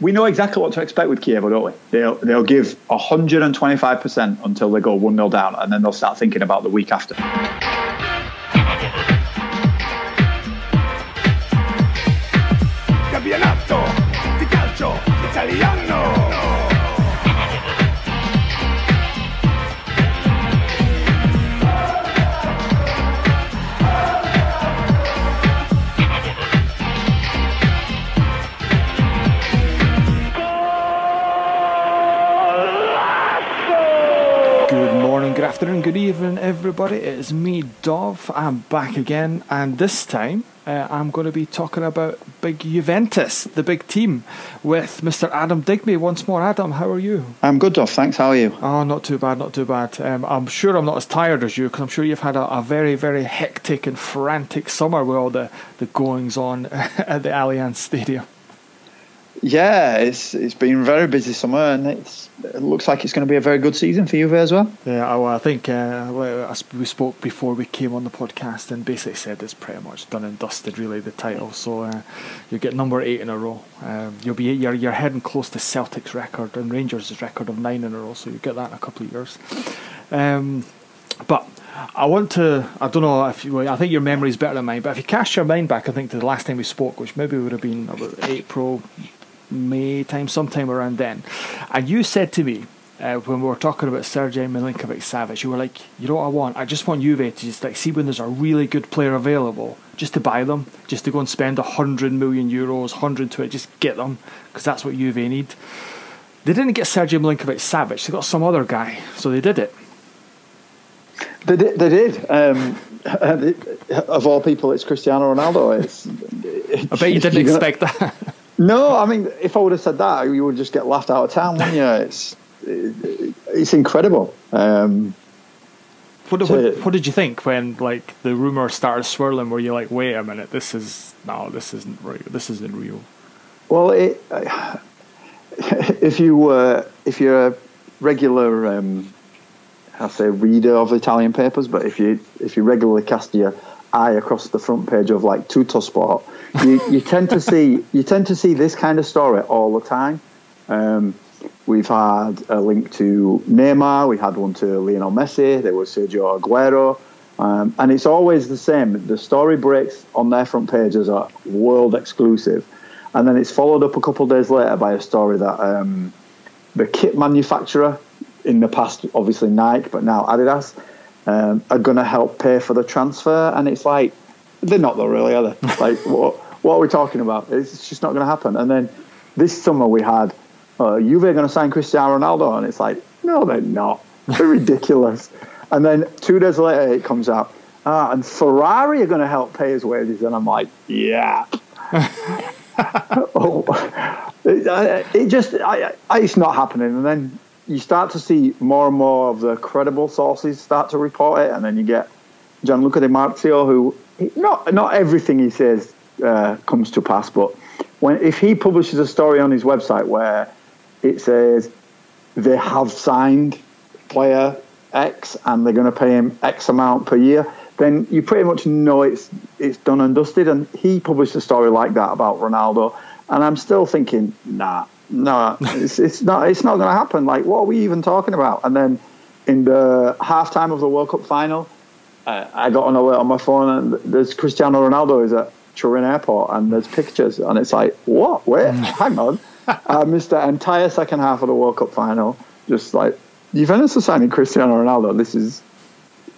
We know exactly what to expect with Kiev, don't we? They'll, they'll give 125% until they go 1 0 down, and then they'll start thinking about the week after. Italiano. Afternoon, good evening, everybody. It is me, Dov. I'm back again, and this time uh, I'm going to be talking about big Juventus, the big team, with Mr. Adam Digby once more. Adam, how are you? I'm good, Duff. Thanks. How are you? Oh, not too bad, not too bad. Um, I'm sure I'm not as tired as you because I'm sure you've had a, a very, very hectic and frantic summer with all the, the goings on at the Allianz Stadium. Yeah, it's it's been a very busy summer, and it looks like it's going to be a very good season for Juve as well. Yeah, well, I think uh, we spoke before we came on the podcast and basically said it's pretty much done and dusted, really, the title. So uh, you get number eight in a row. Um, you'll be you're, you're heading close to Celtic's record and Rangers' record of nine in a row, so you get that in a couple of years. Um, but I want to. I don't know if you. I think your memory is better than mine. But if you cast your mind back, I think to the last time we spoke, which maybe would have been about April, May time, sometime around then, and you said to me uh, when we were talking about Sergei Milinkovic Savic, you were like, you know what I want? I just want Juve to just like see when there's a really good player available, just to buy them, just to go and spend a hundred million euros, hundred to it, just get them because that's what Juve need. They didn't get Sergei Milinkovic Savic, they got some other guy, so they did it. They did. They did. Um, of all people, it's Cristiano Ronaldo. It's, I bet you didn't expect that. No, I mean, if I would have said that, you would just get laughed out of town, wouldn't you? It's it's incredible. Um, What, what, what did you think when like the rumor started swirling? Were you like, wait a minute, this is no, this isn't real. This isn't real. well, it, if you were if you're a regular, um, I say reader of Italian papers, but if you if you regularly cast your eye across the front page of like Tuttosport, you, you tend to see you tend to see this kind of story all the time. Um, we've had a link to Neymar, we had one to Lionel Messi, there was Sergio Aguero, um, and it's always the same. The story breaks on their front page as a world exclusive, and then it's followed up a couple of days later by a story that um, the kit manufacturer, in the past obviously Nike, but now Adidas, um, are going to help pay for the transfer, and it's like they're not though, really, are they? like what? What are we talking about? It's just not going to happen. And then this summer we had uh, Juve going to sign Cristiano Ronaldo, and it's like no, they're not. They're ridiculous. And then two days later it comes out, ah, and Ferrari are going to help pay his wages, and I'm like, yeah. oh, it, it just I, I, it's not happening. And then you start to see more and more of the credible sources start to report it, and then you get Gianluca Di Marzio, who not not everything he says uh, comes to pass, but when if he publishes a story on his website where it says they have signed player X and they're going to pay him X amount per year, then you pretty much know it's it's done and dusted. And he published a story like that about Ronaldo, and I'm still thinking, nah, nah, it's, it's not it's not going to happen. Like, what are we even talking about? And then in the halftime of the World Cup final, uh, I got an alert on my phone, and there's Cristiano Ronaldo is at Turin Airport, and there's pictures, and it's like, what? Wait, hang on. I missed the entire second half of the World Cup final. Just like Juventus are signing Cristiano Ronaldo. This is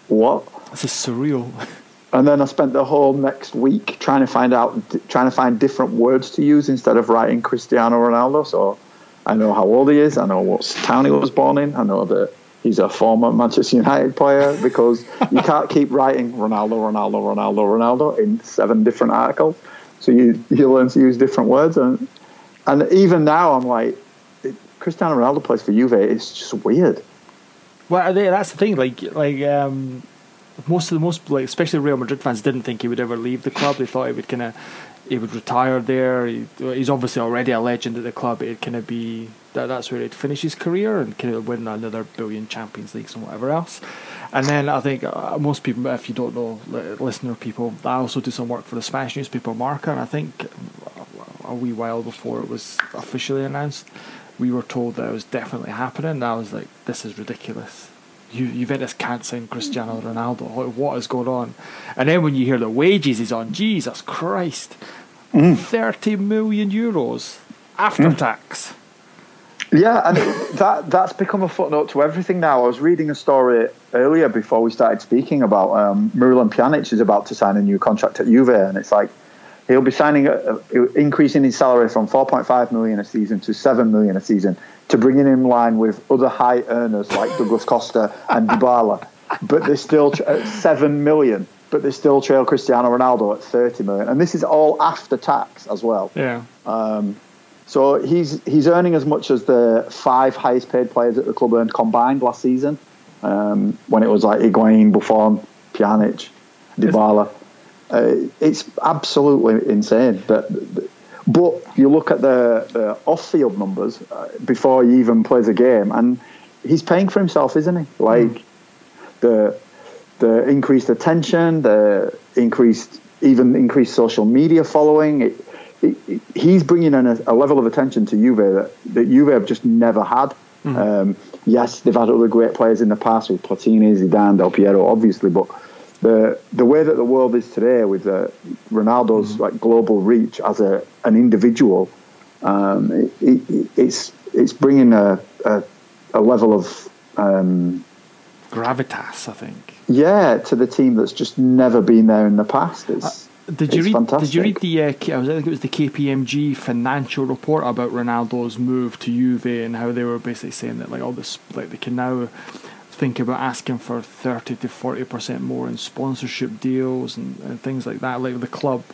what? This is surreal. And then I spent the whole next week trying to find out, trying to find different words to use instead of writing Cristiano Ronaldo. So I know how old he is. I know what town he was born in. I know that he's a former Manchester United player because you can't keep writing Ronaldo, Ronaldo, Ronaldo, Ronaldo in seven different articles. So you you learn to use different words, and and even now I'm like, Cristiano Ronaldo plays for Juve. It's just weird. Well, that's the thing. Like, like um, most of the most, like especially Real Madrid fans, didn't think he would ever leave the club. They thought he would kind of he would retire there. He, he's obviously already a legend at the club. It'd kind of be that that's where he'd finish his career and kind of win another billion Champions Leagues and whatever else. And then I think uh, most people, if you don't know, listener people, I also do some work for the Spanish newspaper Marca, and I think a wee while before it was officially announced, we were told that it was definitely happening. And I was like, this is ridiculous. You, Juventus can't sign Cristiano Ronaldo. What is going on? And then when you hear the wages he's on, Jesus Christ, mm. 30 million euros after mm. tax. Yeah, and that that's become a footnote to everything now. I was reading a story earlier before we started speaking about um, Miralem Pjanic is about to sign a new contract at Juve, and it's like he'll be signing a, a, increasing his salary from 4.5 million a season to 7 million a season to bring him in line with other high earners like Douglas Costa and Dybala. But they're still at 7 million, but they still trail Cristiano Ronaldo at 30 million, and this is all after tax as well. Yeah. Um, so he's he's earning as much as the five highest paid players at the club earned combined last season, um, when it was like Higuain, Buffon, Pjanic, Dybala. Uh, it's absolutely insane. But but you look at the, the off-field numbers uh, before he even plays a game, and he's paying for himself, isn't he? Like mm. the the increased attention, the increased even increased social media following. It, it, he's bringing in a, a, level of attention to Juve that, that Juve have just never had. Mm. Um, yes, they've had other great players in the past with Platini, Zidane, Del Piero, obviously, but the the way that the world is today with uh, Ronaldo's mm-hmm. like global reach as a an individual, um, it, it, it's it's bringing a, a, a level of um, gravitas, I think. Yeah, to the team that's just never been there in the past. It's, uh, did you read? Fantastic. Did you read the? Uh, I think it was the KPMG financial report about Ronaldo's move to Juve and how they were basically saying that like all this, like they can now think about asking for 30 to 40% more in sponsorship deals and, and things like that. Like the club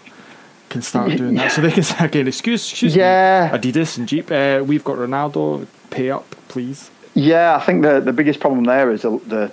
can start doing that. So they can start getting, excuse, excuse yeah. me, Adidas and Jeep, uh, we've got Ronaldo, pay up, please. Yeah, I think the, the biggest problem there is the, the,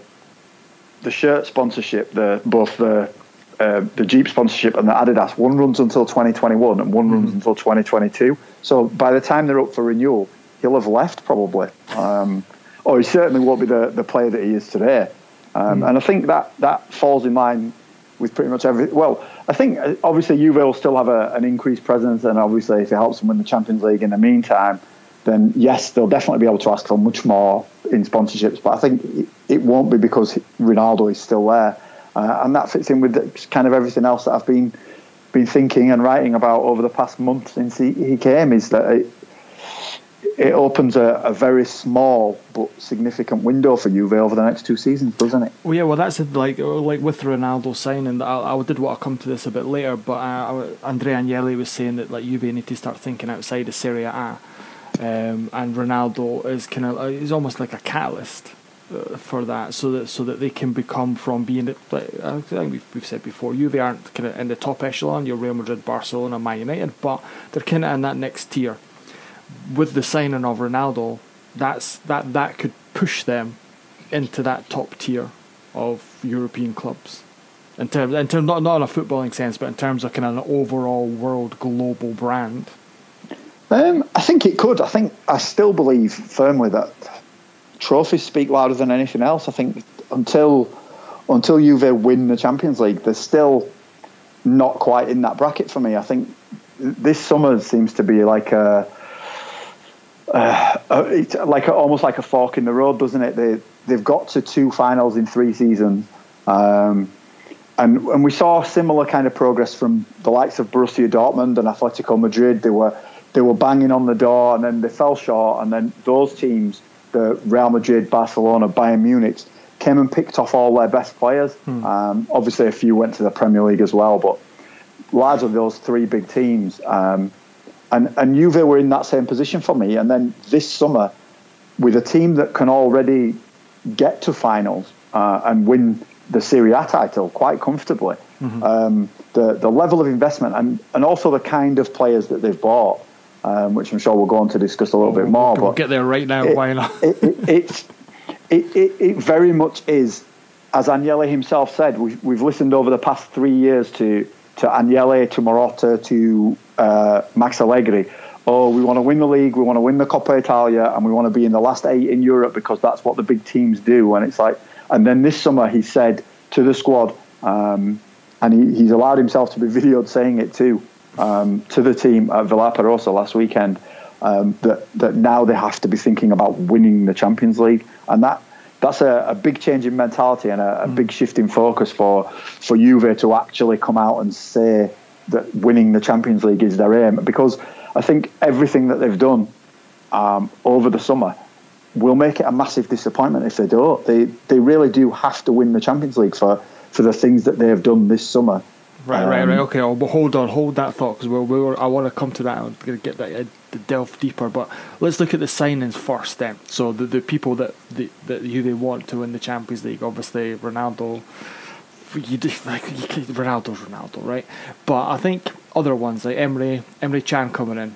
the shirt sponsorship, the both the uh, the Jeep sponsorship and the Adidas. One runs until 2021 and one mm. runs until 2022. So by the time they're up for renewal, he'll have left probably. Um, or he certainly won't be the, the player that he is today. Um, mm. And I think that, that falls in line with pretty much every. Well, I think uh, obviously Juve will still have a, an increased presence, and obviously if it helps them win the Champions League in the meantime, then yes, they'll definitely be able to ask for much more in sponsorships. But I think it, it won't be because Ronaldo is still there, uh, and that fits in with the, kind of everything else that I've been been thinking and writing about over the past month since he, he came. Is that it, it opens a, a, very small but significant window for Juve over the next two seasons, doesn't it? Well, yeah, well, that's like like with Ronaldo signing. I, I did want to come to this a bit later, but uh, Andrea Agnelli was saying that like Juve need to start thinking outside of Serie A, um, and Ronaldo is kind of uh, he's almost like a catalyst. Uh, for that, so that so that they can become from being like I think we've, we've said before, Juve aren't kind of in the top echelon. You're Real Madrid, Barcelona, Man United, but they're kind of in that next tier with the signing of Ronaldo, that's that that could push them into that top tier of European clubs. In terms, in terms, not not in a footballing sense, but in terms of kind of an overall world global brand. Um, I think it could. I think I still believe firmly that trophies speak louder than anything else. I think until until Juve win the Champions League, they're still not quite in that bracket for me. I think this summer seems to be like a, uh, it's like almost like a fork in the road, doesn't it? They they've got to two finals in three seasons, um, and and we saw similar kind of progress from the likes of Borussia Dortmund and Atletico Madrid. They were they were banging on the door, and then they fell short, and then those teams, the Real Madrid, Barcelona, Bayern Munich, came and picked off all their best players. Hmm. Um, obviously, a few went to the Premier League as well, but largely those three big teams. Um, and and Juve were in that same position for me. And then this summer, with a team that can already get to finals uh, and win the Serie A title quite comfortably, mm-hmm. um, the the level of investment and and also the kind of players that they've bought. Um, which I'm sure we'll go on to discuss a little bit more. We'll but get there right now. It, why not? it, it, it's it, it, it, very much is, as Agnelli himself said. We've, we've listened over the past three years to to Agnelli, to Marotta, to uh, Max Allegri. Oh, we want to win the league, we want to win the Coppa Italia, and we want to be in the last eight in Europe because that's what the big teams do. And it's like, and then this summer he said to the squad, um, and he, he's allowed himself to be videoed saying it too um, to the team at Villar Perosa last weekend um, that that now they have to be thinking about winning the Champions League, and that that's a, a big change in mentality and a, a mm. big shift in focus for for Juve to actually come out and say that winning the Champions League is their aim. Because I think everything that they've done um, over the summer will make it a massive disappointment if they don't. They they really do have to win the Champions League for for the things that they have done this summer. Right, um, right, right. Okay, well, hold on, hold that thought because we're, we're, I want to come to that. I'm going to get that uh, delve deeper, but let's look at the signings first. Then, so the the people that the, that you they want to win the Champions League, obviously Ronaldo. You just like you can, Ronaldo's Ronaldo, right? But I think other ones like Emre Emre Can coming in,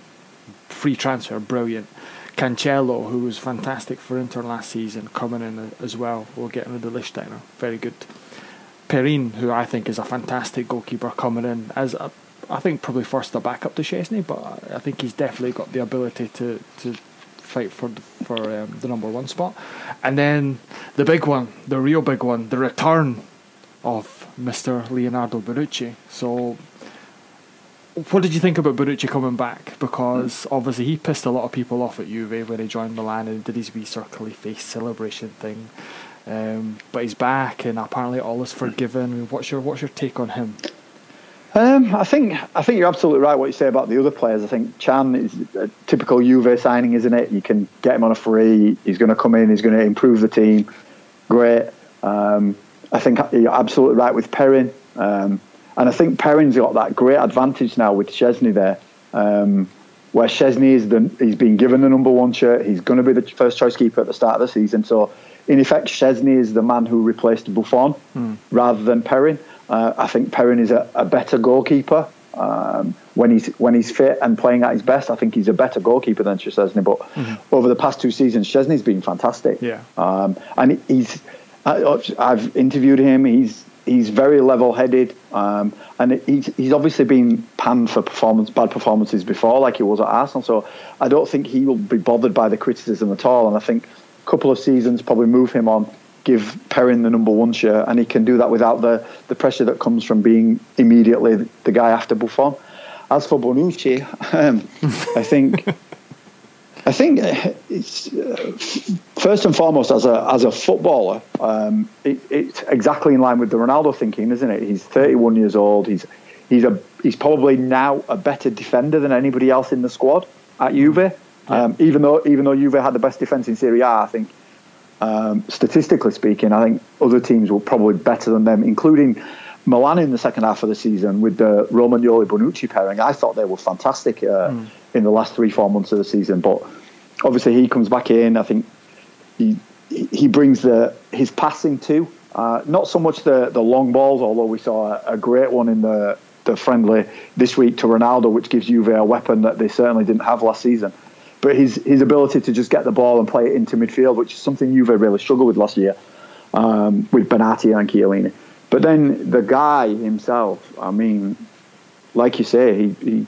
free transfer, brilliant. Cancelo, who was fantastic for Inter last season, coming in as well. We'll get into the Lichtsteiner, very good. Perin, who I think is a fantastic goalkeeper, coming in as a, I think probably first a backup to Szczesny, but I think he's definitely got the ability to, to fight for the, for um, the number one spot. And then the big one, the real big one, the return of Mr. Leonardo Bonucci. So, what did you think about Bonucci coming back? Because obviously he pissed a lot of people off at Juve when he joined Milan and did his wee circly face celebration thing. Um, but he's back, and apparently all is forgiven. What's your what's your take on him? Um, I think I think you're absolutely right what you say about the other players. I think Can is a typical Juve signing, isn't it? You can get him on a free. He's going to come in. He's going to improve the team. Great. Um, I think you're absolutely right with Perin, um, and I think Perin's got that great advantage now with Szczesny there, um, where Szczesny is the he's been given the number one shirt. He's going to be the first choice keeper at the start of the season. So in effect, Szczesny is the man who replaced Buffon mm. rather than Perin. Uh, I think Perin is a, a better goalkeeper um, when he's when he's fit and playing at his best. I think he's a better goalkeeper than Szczesny. But mm-hmm. over the past two seasons, Szczesny's been fantastic. Yeah, um, and he's I, I've interviewed him. He's he's very level-headed, um, and he's, he's obviously been panned for performance, bad performances before, like he was at Arsenal. So I don't think he will be bothered by the criticism at all. And I think couple of seasons, probably move him on, give Perin the number one shirt, and he can do that without the, the pressure that comes from being immediately the guy after Buffon. As for Bonucci, um, I think. I think it's uh, first and foremost as a as a footballer, um, it, it's exactly in line with the Ronaldo thinking, isn't it? He's 31 years old. He's he's a he's probably now a better defender than anybody else in the squad at Juve. Um, even though even though Juve had the best defence in Serie A, I think um, statistically speaking, I think other teams were probably better than them, including Milan in the second half of the season with the Romagnoli Bonucci pairing. I thought they were fantastic uh, mm. in the last three four months of the season, but obviously he comes back in. I think he he brings the his passing too. Uh, not so much the the long balls, although we saw a, a great one in the the friendly this week to Ronaldo, which gives Juve a weapon that they certainly didn't have last season but his his ability to just get the ball and play it into midfield, which is something Juve really struggled with last year um, with Benatia and Chiellini. But then the guy himself, I mean, like you say, he, he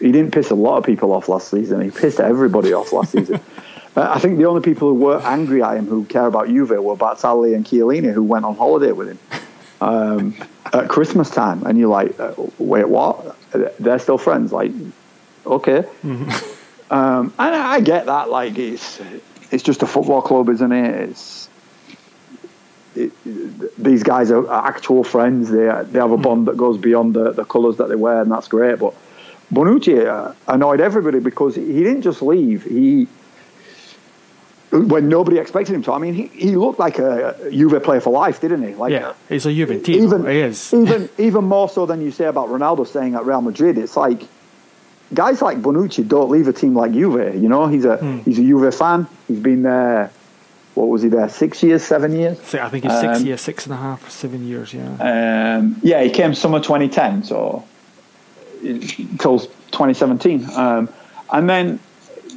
he didn't piss a lot of people off last season. He pissed everybody off last season. Uh, I think the only people who were angry at him, who care about Juve, were Barzagli and Chiellini, who went on holiday with him. um, at Christmas time, and you're like, uh, wait, what? They're still friends? Like, okay. Um, and I I get that. Like, it's it's just a football club, isn't it? It's it, these guys are, are actual friends. They they have a bond that goes beyond the, the colours that they wear, and that's great. But Bonucci uh, annoyed everybody because he didn't just leave. He when nobody expected him to. I mean, he, he looked like a Juve player for life, didn't he? Like Yeah, he's a Juventino. even he is. even even more so than you say about Ronaldo staying at Real Madrid. It's like guys like Bonucci don't leave a team like Juve. You know, he's a Hmm. he's a Juve fan. He's been there. What was he there? Six years, seven years. So I think he's six Um, years, six and a half, seven years. Yeah. Um, yeah, he came summer 2010, so until 2017, um, and then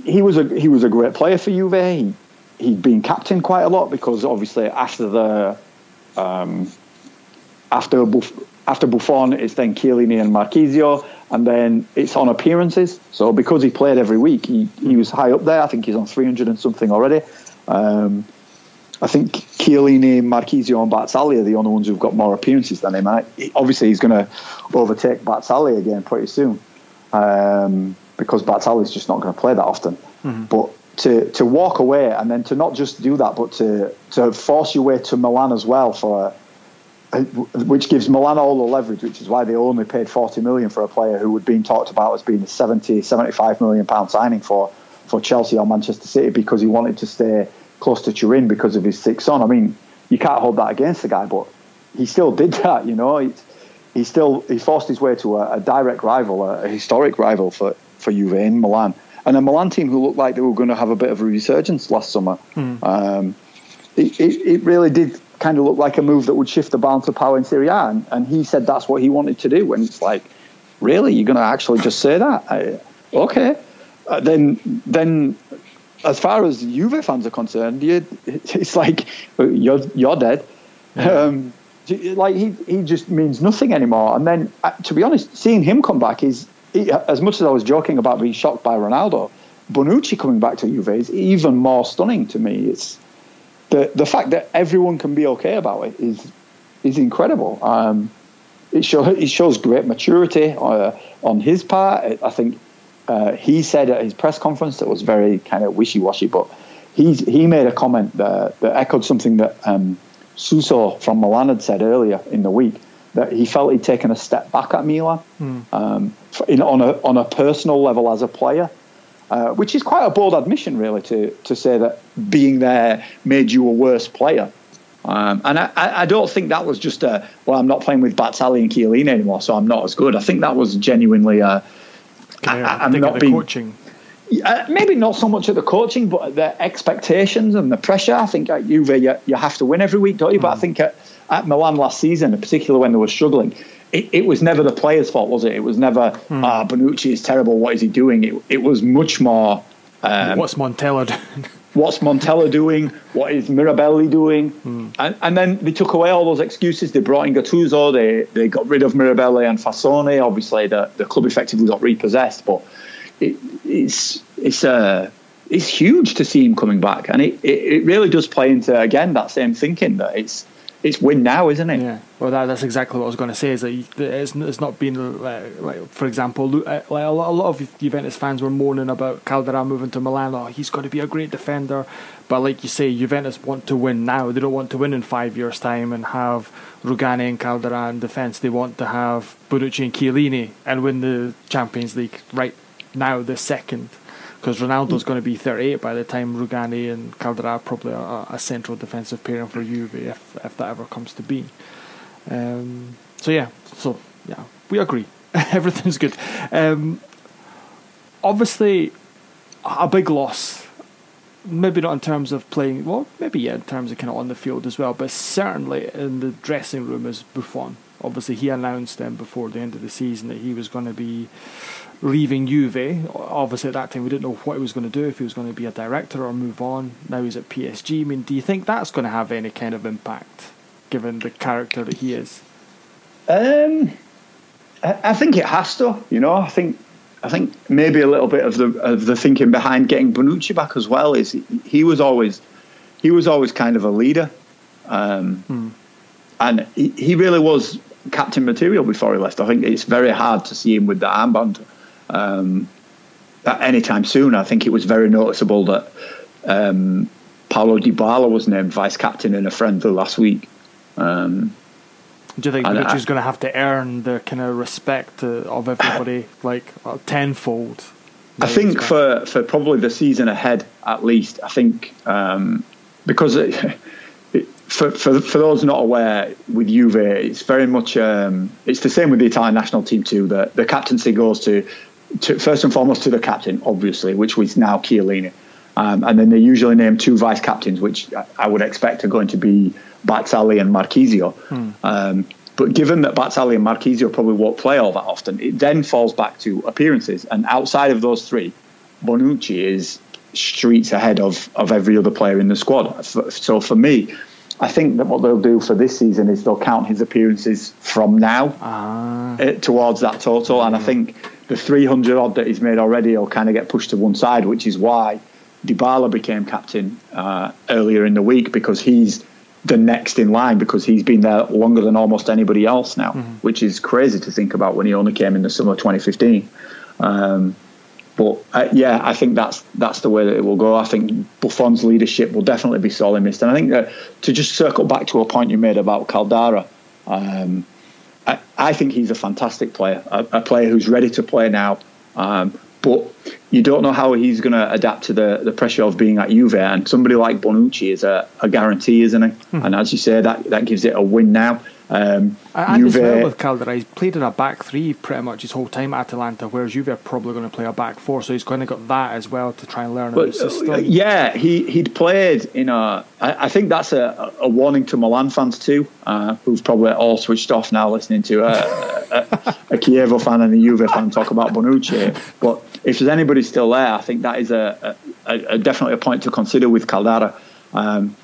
he was a he was a great player for Juve. He, he'd been captain quite a lot because obviously after the um, after Buff, after Buffon, it's then Chiellini and Marchisio, and then it's on appearances. So because he played every week, he, he was high up there. I think he's on 300 and something already. Um, I think Chiellini, Marchisio, and Barzagli are the only ones who've got more appearances than him. And I, obviously, he's going to overtake Barzagli again pretty soon um, because Barzagli's just not going to play that often. But to to walk away and then to not just do that, but to to force your way to Milan as well for a, which gives Milan all the leverage, which is why they only paid 40 million for a player who had been talked about as being a 70, 75 million pound signing for, for Chelsea or Manchester City because he wanted to stay close to Turin because of his sick son. I mean, you can't hold that against the guy, but he still did that, you know. He, he still he forced his way to a, a direct rival, a, a historic rival for, for Juve in Milan. And a Milan team who looked like they were going to have a bit of a resurgence last summer. Um, it, it, it really did kind of looked like a move that would shift the balance of power in Serie A. And, and he said that's what he wanted to do. And it's like, really? You're going to actually just say that? I, okay. Uh, then, then, as far as Juve fans are concerned, you, it's like you're you're dead. Um, like he he just means nothing anymore. And then, uh, to be honest, seeing him come back is he, as much as I was joking about being shocked by Ronaldo. Bonucci coming back to Juve is even more stunning to me. It's the the fact that everyone can be okay about it is is incredible. Um, it shows it shows great maturity uh, on his part. I think uh, he said at his press conference that was very kind of wishy washy, but he he made a comment that, that echoed something that um, Suso from Milan had said earlier in the week that he felt he'd taken a step back at Milan um, in, on a on a personal level as a player. Uh, which is quite a bold admission, really, to, to say that being there made you a worse player. Um, and I, I don't think that was just a, well, I'm not playing with Barzagli and Chiellini anymore, so I'm not as good. I think that was genuinely a, Yeah, I, am of not the being, coaching. uh, maybe not so much at the coaching, but at the expectations and the pressure. I think at Juve, you, you have to win every week, don't you? But I think at, at Milan last season, particularly when they were struggling, it, it was never the players' fault, was it? It was never, ah, Bonucci is terrible. What is he doing? It, it was much more. Um, What's Montella doing? what's Montella doing? What is Mirabelli doing? And, and then they took away all those excuses. They brought in Gattuso. They they got rid of Mirabelli and Fassone. Obviously, the, the club effectively got repossessed. But it, it's it's uh, it's huge to see him coming back, and it, it, it really does play into again that same thinking that it's it's win now, isn't it? Yeah, well, that, that's exactly what I was going to say. Is that it's, it's not been like, like, for example, uh, like a lot, a lot of Juventus fans were moaning about Caldara moving to Milan. Oh, he's going to be a great defender, but like you say, Juventus want to win now. They don't want to win in five years' time and have Rugani and Caldara in defence. They want to have Bonucci and Chiellini and win the Champions League right now, the second. Because Ronaldo's going to be 38 by the time Rugani and Caldara are probably a, a central defensive pairing for Juve if, if that ever comes to be. Um, so yeah, so yeah, we agree. Everything's good. Um, obviously, a big loss. Maybe not in terms of playing. Well, maybe yeah, in terms of kind of on the field as well. But certainly in the dressing room is Buffon. Obviously, he announced then before the end of the season that he was going to be leaving Juve. Obviously, at that time we didn't know what he was going to do. If he was going to be a director or move on. Now he's at PSG. I mean, do you think that's going to have any kind of impact, given the character that he is? Um, I, I think it has to. You know, I think I think maybe a little bit of the of the thinking behind getting Bonucci back as well is he, he was always he was always kind of a leader. Um, and he, he really was captain material before he left. I think it's very hard to see him with the armband um, at any time soon. I think it was very noticeable that um, Paulo Dybala was named vice captain in a friendly last week. Um, Do you think Mitch is going to have to earn the kind of respect uh, of everybody, like uh, tenfold? I think for, for probably the season ahead, at least, I think um, because it, it, for, for for those not aware, with Juve, it's very much um, it's the same with the Italian national team too. That the captaincy goes to, to first and foremost to the captain, obviously, which was now Chiellini, um, and then they usually name two vice captains, which I- would expect are going to be Barzagli and Marchisio. Um, but given that Barzagli and Marchisio probably won't play all that often, it then falls back to appearances. And outside of those three, Bonucci is streets ahead of, of every other player in the squad. So for me, I think that what they'll do for this season is they'll count his appearances from now uh, towards that total. And I think the 300 odd that he's made already will kind of get pushed to one side, which is why Dybala became captain uh, earlier in the week because he's the next in line because he's been there longer than almost anybody else now, which is crazy to think about when he only came in the summer of 2015. Um, but uh, yeah, I think that's that's the way that it will go. I think Buffon's leadership will definitely be sorely missed. And I think that to just circle back to a point you made about Caldara, um, I, I think he's a fantastic player, a, a player who's ready to play now. Um, but you don't know how he's going to adapt to the, the pressure of being at Juve. And somebody like Bonucci is a, a guarantee, isn't he? And as you say, that, that gives it a win now. Um, And as well with Caldara, he's played in a back three pretty much his whole time at Atalanta, whereas Juve are probably going to play a back four, so he's going to got that as well to try and learn But system. uh, yeah, he he'd played in a. I, I think that's a, a warning to Milan fans too, uh, who've probably all switched off now listening to a, a, a Chievo fan and a Juve fan talk about Bonucci. But if there's anybody still there, I think that is a, a, a definitely a point to consider with Caldara. Um,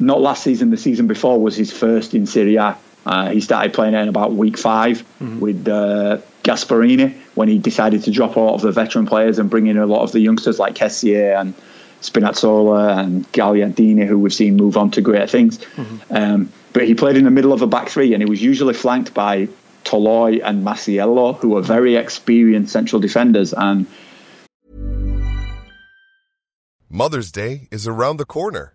not last season, the season before was his first in Serie A. Uh, he started playing in about week 5 with uh, Gasperini when he decided to drop a lot of the veteran players and bring in a lot of the youngsters like Kessié and Spinazzola and Gagliardini, who we've seen move on to greater things. Um, but he played in the middle of a back three, and he was usually flanked by Toloi and Masiello, who are very experienced central defenders. And Mother's Day is around the corner.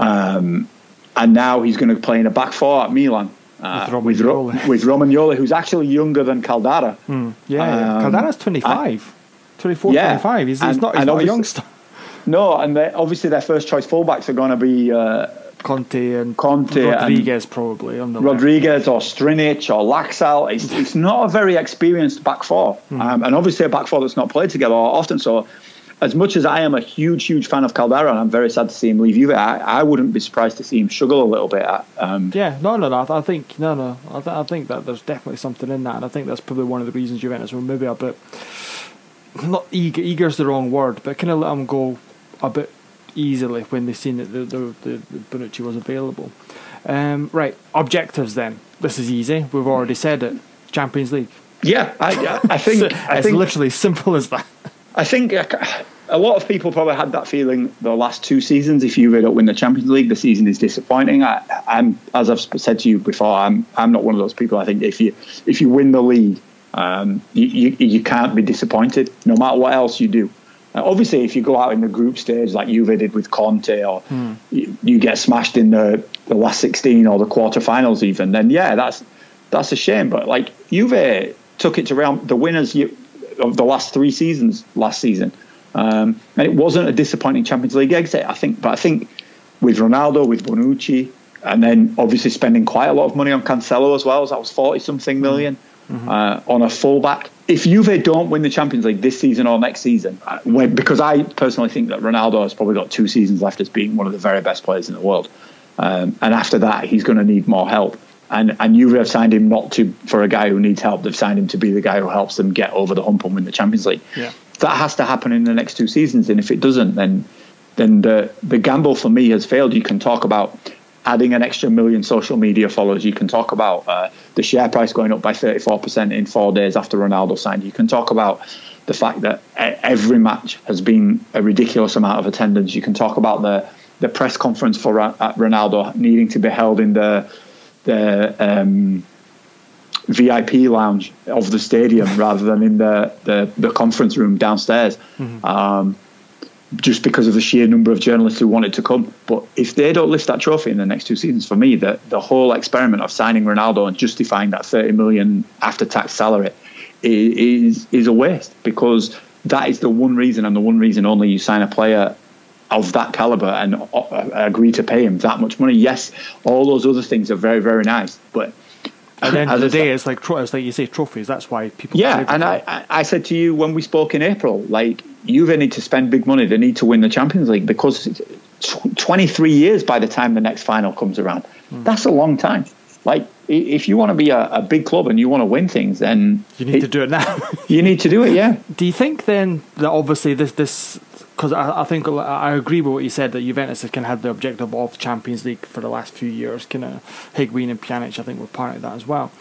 Um, and now he's going to play in a back four at Milan. Uh, With with, Ro- Romagnoli. with Romagnoli, who's actually younger than Caldara. yeah, yeah. Um, Caldara's 25. 24, Yeah, 25. He's, he's not, he's and not a youngster. No, and obviously their first choice fullbacks are going to be uh, Conti and Conti and Rodriguez probably on the left. Rodriguez or Strinic or Laxalt. It's, it's not a very experienced back four, Hmm. um, and obviously a back four that's not played together often. So, as much as I am a huge, huge fan of Caldara, and I'm very sad to see him leave Juve, I, I wouldn't be surprised to see him struggle a little bit. Um, Yeah, no, no, no. I, th- I think no, no. I, th- I think that there's definitely something in that, and I think that's probably one of the reasons Juventus were maybe a bit not eager. Eager is the wrong word, but kind of let them go a bit easily when they seen that the the, the, the Bonucci was available. Um, right, objectives then. This is easy. We've already said it. Champions League. Yeah, I, I think it's I think literally simple as that. I think a lot of people probably had that feeling the last two seasons. If Juve don't win the Champions League, the season is disappointing. I, am as I've said to you before, I'm I'm not one of those people. I think if you if you win the league, um, you, you, you can't be disappointed no matter what else you do. Uh, obviously, if you go out in the group stage like Juve did with Conte, or hmm. you, you, get smashed in the, the last sixteen or the quarterfinals, even then, yeah, that's that's a shame. But like Juve took it to round the winners of the last three seasons last season, um, and it wasn't a disappointing Champions League exit. I think, but I think with Ronaldo, with Bonucci, and then obviously spending quite a lot of money on Cancelo as well, as that was forty something million mm-hmm. uh, on a fullback if Juve don't win the Champions League this season or next season, uh, when, because I personally think that Ronaldo has probably got two seasons left as being one of the very best players in the world, um, and after that he's going to need more help. And and Juve have signed him not to for a guy who needs help. They've signed him to be the guy who helps them get over the hump and win the Champions League. Yeah. That has to happen in the next two seasons, and if it doesn't, then then the the gamble for me has failed. You can talk about adding an extra million social media followers. You can talk about uh, the share price going up by 34% in four days after Ronaldo signed. You can talk about the fact that every match has been a ridiculous amount of attendance. You can talk about the the press conference for Ronaldo needing to be held in the the um, VIP lounge of the stadium rather than in the, the, the conference room downstairs. Mm-hmm. Um, just because of the sheer number of journalists who wanted to come. But if they don't lift that trophy in the next two seasons, for me, the, the whole experiment of signing Ronaldo and justifying that 30 million after tax salary is, is a waste because that is the one reason and the one reason only you sign a player of that caliber and uh, agree to pay him that much money. Yes, all those other things are very, very nice, but at the end of the day, it's like it's like you say trophies. That's why people. Yeah, and I, I said to you when we spoke in April, like Juve need to spend big money. They need to win the Champions League because 23 years by the time the next final comes around. Mm. That's a long time. Like if you want to be a, a, big club and you want to win things, then you need it, to do it now. you need to do it, yeah. Do you think then that obviously this this because I, I, think I agree with what you said that Juventus of had the objective of Champions League for the last few years. Kind of Higuain and Pjanic, I think, were part of that as well.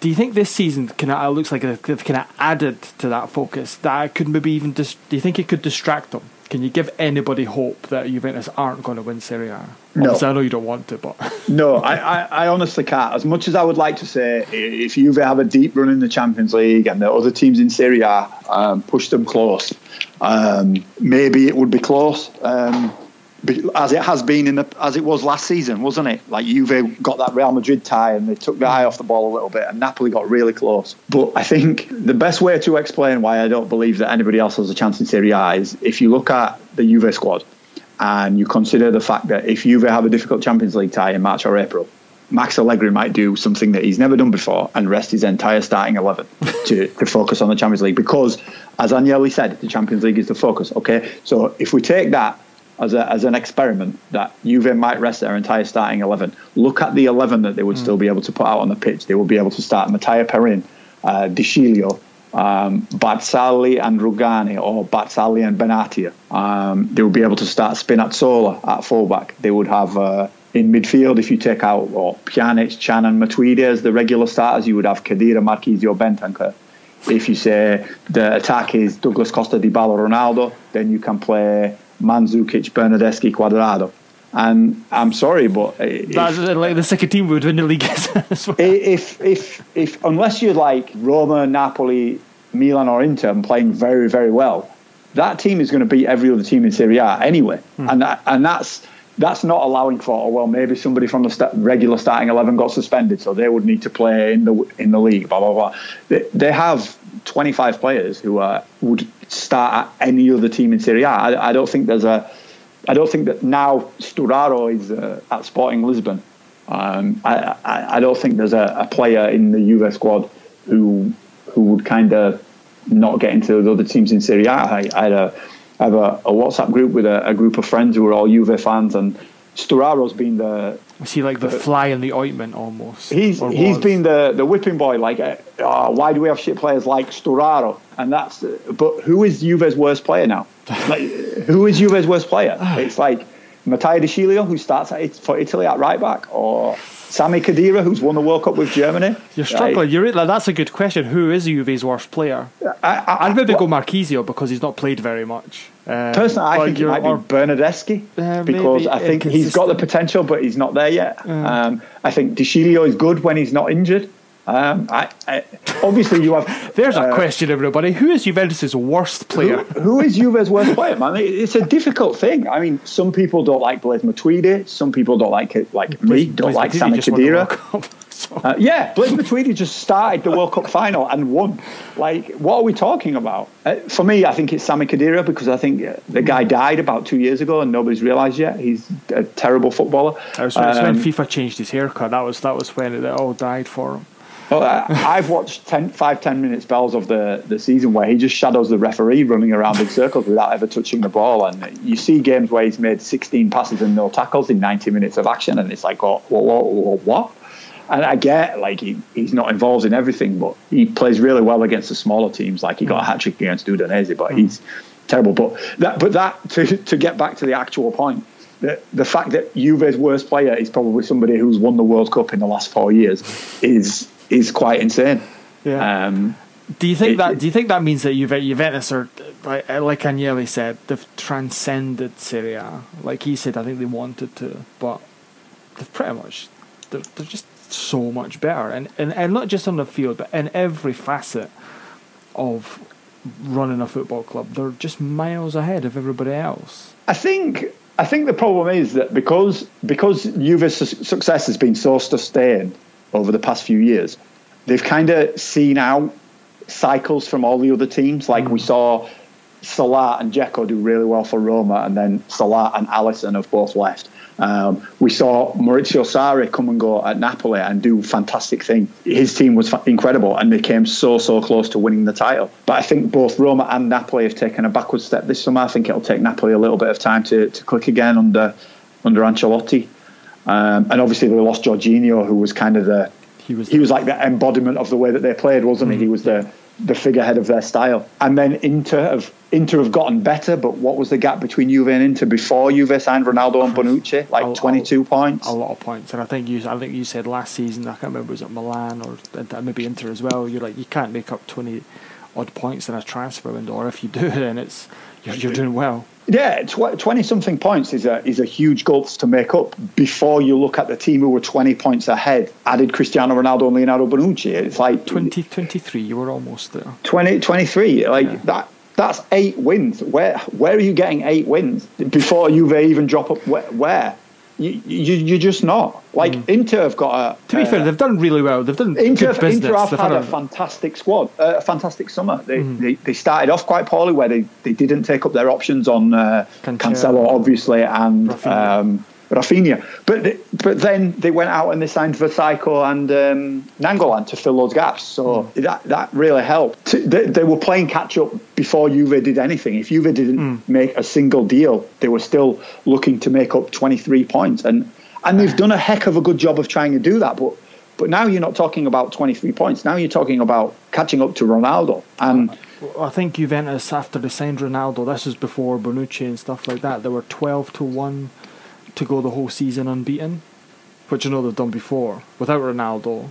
Do you think this season kind of looks like they've kind of added to that focus? That could maybe even dis- do you think it could distract them? Can you give anybody hope that Juventus aren't going to win Serie A? No, Obviously, I know you don't want to, but no, I, I, I, honestly can't. As much as I would like to say, if Juve have a deep run in the Champions League and the other teams in Serie A um, push them close, um, maybe it would be close. Um, as it has been in the as it was last season, wasn't it? Like Juve got that Real Madrid tie and they took the eye off the ball a little bit, and Napoli got really close. But I think the best way to explain why I don't believe that anybody else has a chance in Serie A is if you look at the Juve squad and you consider the fact that if Juve have a difficult Champions League tie in March or April, Max Allegri might do something that he's never done before and rest his entire starting 11 to, to focus on the Champions League because, as Agnelli said, the Champions League is the focus. Okay, so if we take that as, a, as an experiment that Juve might rest their entire starting 11. Look at the 11 that they would mm. still be able to put out on the pitch. They would be able to start Matteo Perin, uh, Di Sciglio, um, Barzagli and Rugani, or Barzagli and Benatia. Um, they would be able to start Spinazzola at fullback. They would have uh, in midfield, if you take out or Pjanic, Can, and Matuidi as the regular starters, you would have Khedira, Marchisio, Bentancur. If you say the attack is Douglas Costa, Dybala, Ronaldo, then you can play Mandzukic, Bernardeschi, Cuadrado. And I'm sorry, but if, that's like the second team would win the league. if if if unless you're like Roma, Napoli, Milan, or Inter and playing very very well, that team is going to beat every other team in Serie A anyway, hmm. and that, and that's that's not allowing for oh, well maybe somebody from the st- regular starting eleven got suspended, so they would need to play in the in the league. Blah blah blah. They, they have 25 players who are, would start at any other team in Serie A. I, I don't think there's a. I don't think that now Sturaro is uh, at Sporting Lisbon. Um, I, I, I, don't think there's a, a, player in the US squad who who would kind of not get into the other teams in Serie A. I, I had a, I have a, a WhatsApp group with a, a, group of friends who are all Juve fans, and Sturaro's been the. Was he like the, the fly in the ointment almost? He's he's was? been the, the whipping boy. Like, uh, uh why do we have shit players like Sturaro? And that's. Uh, but who is Juve's worst player now? like, who is Juve's worst player? Ah. It's like Matteo De Sciglio, who starts at, for Italy at right back, or Sami Khedira, who's won the World Cup with Germany. You're struggling. You're, that's a good question. Who is Juve's worst player? I, would maybe go Marchisio because he's not played very much. Um, personally, I think it might be Bernardeschi uh, because I think he's got the potential, but he's not there yet. Um, I think Di is good when he's not injured. Um, I, I, obviously, you have. There's a uh, question, everybody. Who is Juventus' worst player? Who, who is Juve's worst player, man? It's a difficult thing. I mean, some people don't like Blaise Matuidi. Some people don't like it, like me. Don't Blaise like Sami Khedira. Uh, yeah, Blaise Matuidi just started the World Cup final and won. Like, what are we talking about? Uh, for me, I think it's Sami Khedira because I think uh, the guy died about two years ago and nobody's realised yet. He's a terrible footballer. That was, um, when FIFA changed his haircut. That was that was when it all died for him. Well, I've watched 10, five, 10 minute spells of the, the season where he just shadows the referee running around in circles without ever touching the ball. And you see games where he's made 16 passes and no tackles in 90 minutes of action. And it's like, oh, what? what? And I get like he, he's not involved in everything, but he plays really well against the smaller teams. Like he got a mm. hat trick against Udinese, but mm. he's terrible. But that, but that to, to get back to the actual point, the, the fact that Juve's worst player is probably somebody who's won the World Cup in the last four years is is quite insane. Yeah. Um, do you think it, that? Do you think that means that Juve, Juventus are like like Agnelli said, they've transcended Serie A? Like he said, I think they wanted to, but they've pretty much they're, they're just so much better, and, and and not just on the field, but in every facet of running a football club, they're just miles ahead of everybody else. I think I think the problem is that because because Juve's success has been so sustained over the past few years, they've kind of seen out cycles from all the other teams. Like mm. we saw Salah and Dzeko do really well for Roma, and then Salah and Alisson have both left. Um, we saw Maurizio Sarri come and go at Napoli and do fantastic things. His team was incredible and they came so so close to winning the title. But I think both Roma and Napoli have taken a backward step this summer. I think it'll take Napoli a little bit of time to, to click again under under Ancelotti. Um, and obviously they lost Jorginho, who was kind of the he was he was like the embodiment of the way that they played, wasn't mm-hmm. he? He was the the figurehead of their style. And then Inter have Inter have gotten better, but what was the gap between Juve and Inter before Juve signed Ronaldo and Bonucci? Like twenty two points. A lot of points, and I think you I think you said last season I can't remember was it Milan or maybe Inter as well. You're like you can't make up twenty odd points in a transfer window, or if you do, then it's you're, you're doing well. Yeah, twenty something points is a is a huge gulf to make up before you look at the team who were twenty points ahead. Added Cristiano Ronaldo and Leonardo Bonucci. It's like 20, 23, You were almost there. 20, 23, Like yeah. that. That's eight wins. Where where are you getting eight wins before you even drop up? Where? where? You, you, you're just not. Like mm. Inter have got a. To be uh, fair, they've done really well. They've done Inter. Good business. Inter have they've had, had a, a, fantastic squad, uh, a fantastic summer. They, mm. they, they started off quite poorly, where they, they didn't take up their options on uh, Cancelo, obviously, and um, Raphinha. But but then they went out and they signed Vertonghen and um, Nainggolan to fill those gaps. So mm. that that really helped. They, they, were playing catch up before Juve did anything. If Juve didn't mm. make a single deal, they were still looking to make up 23 points. And and they've done a heck of a good job of trying to do that. But but now you're not talking about 23 points. Now you're talking about catching up to Ronaldo. And I think Juventus, after they signed Ronaldo, this is before Bonucci and stuff like that, they were 12 to 1 to go the whole season unbeaten, which I know they've done before without Ronaldo.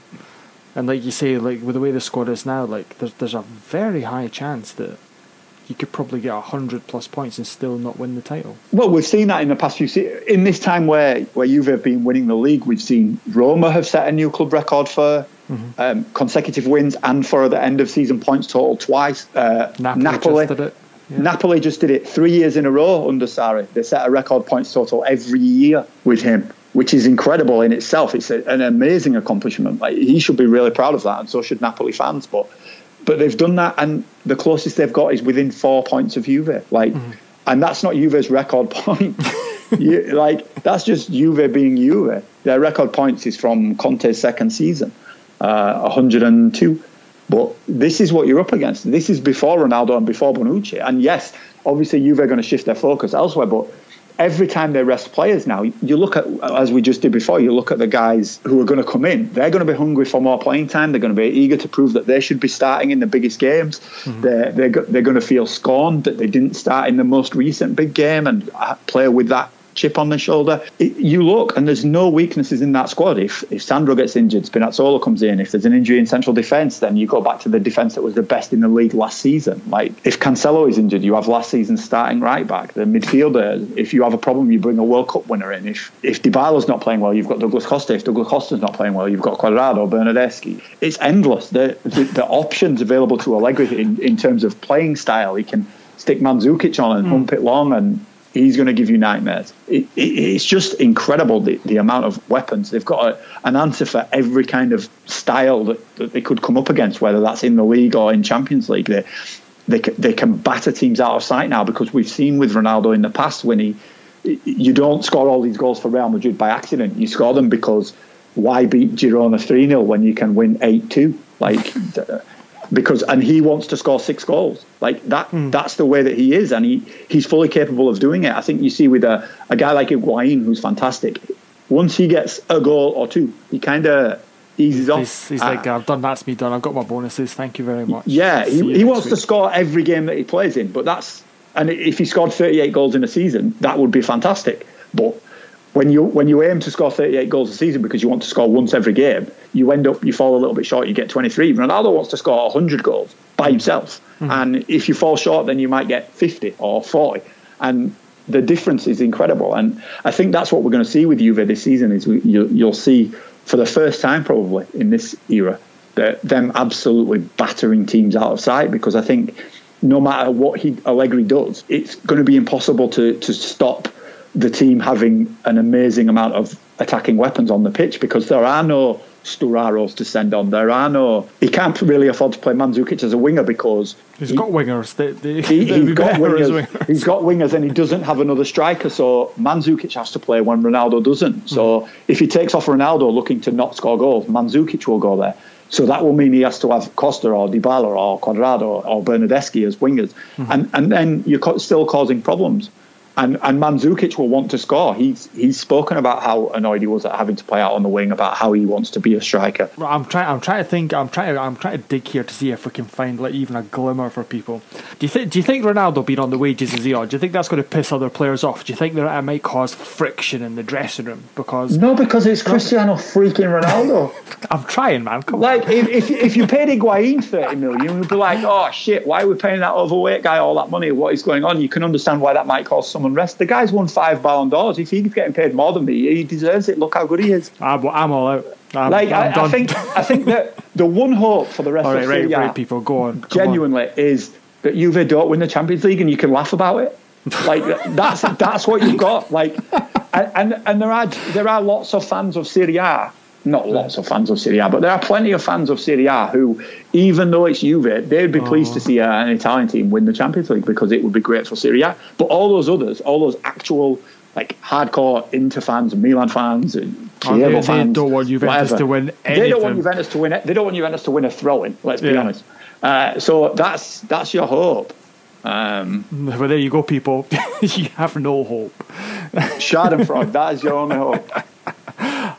And like you say, like with the way the squad is now, like there's there's a very high chance that you could probably get hundred plus points and still not win the title. Well, we've seen that in the past few se- in this time where where Juve have been winning the league. We've seen Roma have set a new club record for mm-hmm. um, consecutive wins and for the end of season points total twice. Uh, Napoli, Napoli yeah. Napoli just did it three years in a row under Sarri. They set a record points total every year with him, which is incredible in itself. It's a, an amazing accomplishment. Like he should be really proud of that, and so should Napoli fans. But but they've done that, and the closest they've got is within four points of Juve. Like, mm-hmm. and that's not Juve's record point. you, like that's just Juve being Juve. Their record points is from Conte's second season, uh, 102. But this is what you're up against. This is before Ronaldo and before Bonucci. And yes, obviously Juve are going to shift their focus elsewhere, but every time they rest players now, you look at, as we just did before, you look at the guys who are going to come in. They're going to be hungry for more playing time. They're going to be eager to prove that they should be starting in the biggest games. Mm-hmm. They're, they're, they're going to feel scorned that they didn't start in the most recent big game and uh, play with that chip on their shoulder. It, you look, and there's no weaknesses in that squad. If if Sandro gets injured, Spinazzola comes in. If there's an injury in central defence, then you go back to the defence that was the best in the league last season. Like if Cancelo is injured, you have last season's starting right back. The midfielder, if you have a problem, you bring a World Cup winner in. If if Dybala's not playing well, you've got Douglas Costa. If Douglas Costa's not playing well, you've got Cuadrado, Bernardeschi. It's endless. The, the the options available to Allegri in, in terms of playing style. He can stick Mandzukic on and mm. hump it long and he's going to give you nightmares. It, it, it's just incredible the, the amount of weapons they've got. A, an answer for every kind of style that, that, they could come up against, whether that's in the league or in Champions League. They, they they can batter teams out of sight now because we've seen with Ronaldo in the past when he you don't score all these goals for Real Madrid by accident. You score them because why beat Girona 3 0 when you can win 8 2? Like, because and he wants to score six goals. Like that mm. that's the way that he is and he he's fully capable of doing it. I think you see with a, a guy like Higuain who's fantastic once he gets a goal or two he kind of eases off. He's, he's uh, like i've done that's me done. I've got my bonuses. Thank you very much. Yeah he, he wants week. to score every game that he plays in but that's and if he scored 38 goals in a season that would be fantastic. But when you when you aim to score 38 goals a season because you want to score once every game, you end up you fall a little bit short. You get 23. Ronaldo wants to score 100 goals by himself, mm-hmm. and if you fall short, then you might get 50 or 40, and the difference is incredible. And I think that's what we're going to see with Juve this season. Is we, you, you'll see for the first time probably in this era that them absolutely battering teams out of sight because I think no matter what he Allegri does, it's going to be impossible to to stop the team having an amazing amount of attacking weapons on the pitch because there are no Sturaros to send on. There are no. He can't really afford to play Mandzukic as a winger because he's he, got wingers. They, they, he, has got wingers. wingers. He's got wingers, and he doesn't have another striker. So Mandzukic has to play when Ronaldo doesn't. So mm. if he takes off Ronaldo looking to not score goals, Mandzukic will go there. So that will mean he has to have Costa or Dybala or Cuadrado or Bernardeschi as wingers, mm-hmm. and and then you're still causing problems and and Mandzukic will want to score. He's he's spoken about how annoyed he was at having to play out on the wing, about how he wants to be a striker. I'm trying. I'm trying to think. I'm trying. To, I'm trying to dig here to see if we can find like even a glimmer for people. Do you think? Do you think Ronaldo being on the wages is he on? Do you think that's going to piss other players off? Do you think that it might cause friction in the dressing room? Because no, because it's Cristiano freaking Ronaldo. I'm trying, man. Come like on. if, if if you paid Higuain thirty million, you'd be like, oh shit, why are we paying that overweight guy all that money? What is going on? You can understand why that might cause some unrest. The guy's won five Ballon d'Ors. If he's getting paid more than me, he deserves it. Look how good he is. Ah, I'm, I'm all out. I'm, like I'm I, I, think, I think that the one hope for the rest right, of Serie right, right, people, go on. genuinely, on. is that Juve don't win the Champions League and you can laugh about it. Like that's that's what you've got. Like, and and there are there are lots of fans of Serie A not lots of fans of Serie A, but there are plenty of fans of Serie A who, even though it's Juve, they'd be pleased oh. to see an Italian team win the Champions League because it would be great for Serie A. But all those others, all those actual like hardcore Inter fans, Milan fans, and oh, they, fans, they don't want Juventus whatever. to win anything. They don't want Juventus to win it. They don't want Juventus to win a throw-in. Let's be yeah. honest. Uh, so that's that's your hope. Um, well, there you go, people. you have no hope. Schadenfreude, that is your only hope.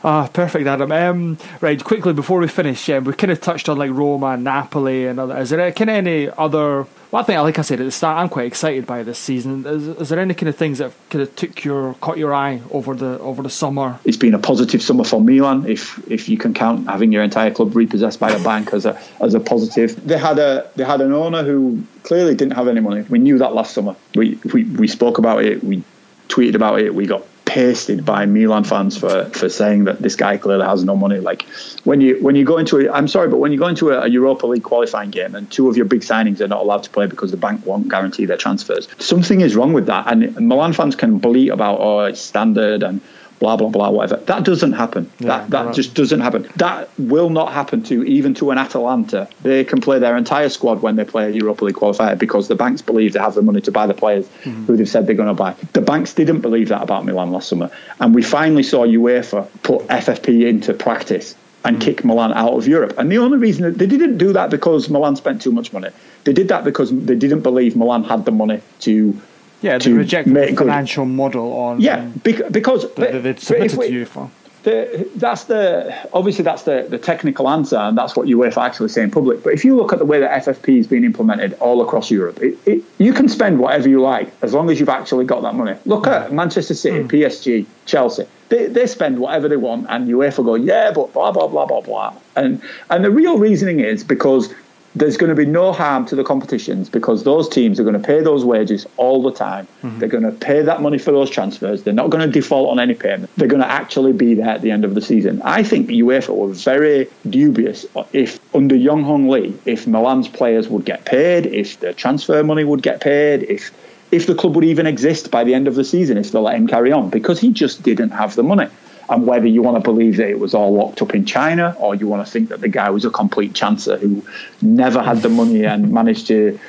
Ah, perfect, Adam. Um, right, quickly before we finish, um, we kind of touched on like Roma, and Napoli, and other. Is there kind of any other? Well, I think, like I said at the start, I'm quite excited by this season. Is, is, there any kind of things that kind of took your caught your eye over the over the summer? It's been a positive summer for Milan, if if you can count having your entire club repossessed by a bank as a as a positive. They had a they had an owner who clearly didn't have any money. We knew that last summer. We we, we spoke about it. We tweeted about it. We got pasted by Milan fans for for saying that this guy clearly has no money. Like when you when you go into it, I'm sorry, but when you go into a, a, Europa League qualifying game and two of your big signings are not allowed to play because the bank won't guarantee their transfers, something is wrong with that. And Milan fans can bleat about oh it's standard and blah blah blah whatever. That doesn't happen. Yeah, that that right. just doesn't happen. That will not happen to even to an Atalanta. They can play their entire squad when they play a Europa League qualifier because the banks believe they have the money to buy the players mm-hmm. who they've said they're going to buy. The banks didn't believe that about Milan last summer, and we finally saw UEFA put FFP into practice and mm-hmm. kick Milan out of Europe. And the only reason they didn't do that because Milan spent too much money. They did that because they didn't believe Milan had the money to yeah, to reject the financial good. model on yeah because that they'd submitted to UEFA. the, that's the obviously that's the, the technical answer, and that's what UEFA actually say in public. But if you look at the way that FFP has been implemented all across Europe, it, it, you can spend whatever you like as long as you've actually got that money. Look at mm. Manchester City, mm. PSG, Chelsea. They, they spend whatever they want, and UEFA go, yeah, but blah blah blah blah blah. And and the real reasoning is because there's going to be no harm to the competitions because those teams are going to pay those wages all the time. Mm-hmm. They're going to pay that money for those transfers. They're not going to default on any payment. They're going to actually be there at the end of the season. I think the UEFA were very dubious if under Yong Hong Lee, if Milan's players would get paid, if the transfer money would get paid, if if the club would even exist by the end of the season if they let him carry on because he just didn't have the money and whether you want to believe that it was all locked up in China or you want to think that the guy was a complete chancer who never had the money and managed to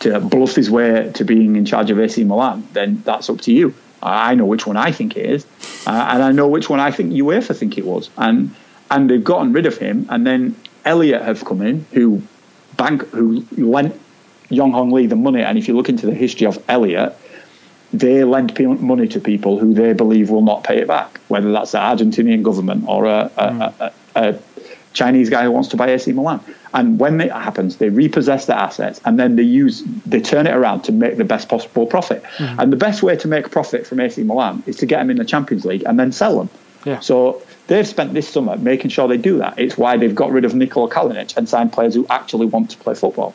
to bluff his way to being in charge of AC Milan, then that's up to you. I know which one I think it is, uh, and I know which one I think UEFA think it was, and and they've gotten rid of him, and then Elliott have come in who bank who lent Yong Hong Lee the money, and if you look into the history of Elliott, they lend pe- money to people who they believe will not pay it back, whether that's the Argentinian government or a, a, hmm. a, a Chinese guy who wants to buy AC Milan. And when that happens, they repossess the assets and then they use they turn it around to make the best possible profit. Hmm. And the best way to make profit from AC Milan is to get them in the Champions League and then sell them. Yeah. So they've spent this summer making sure they do that. It's why they've got rid of Nikola Kalinic and signed players who actually want to play football.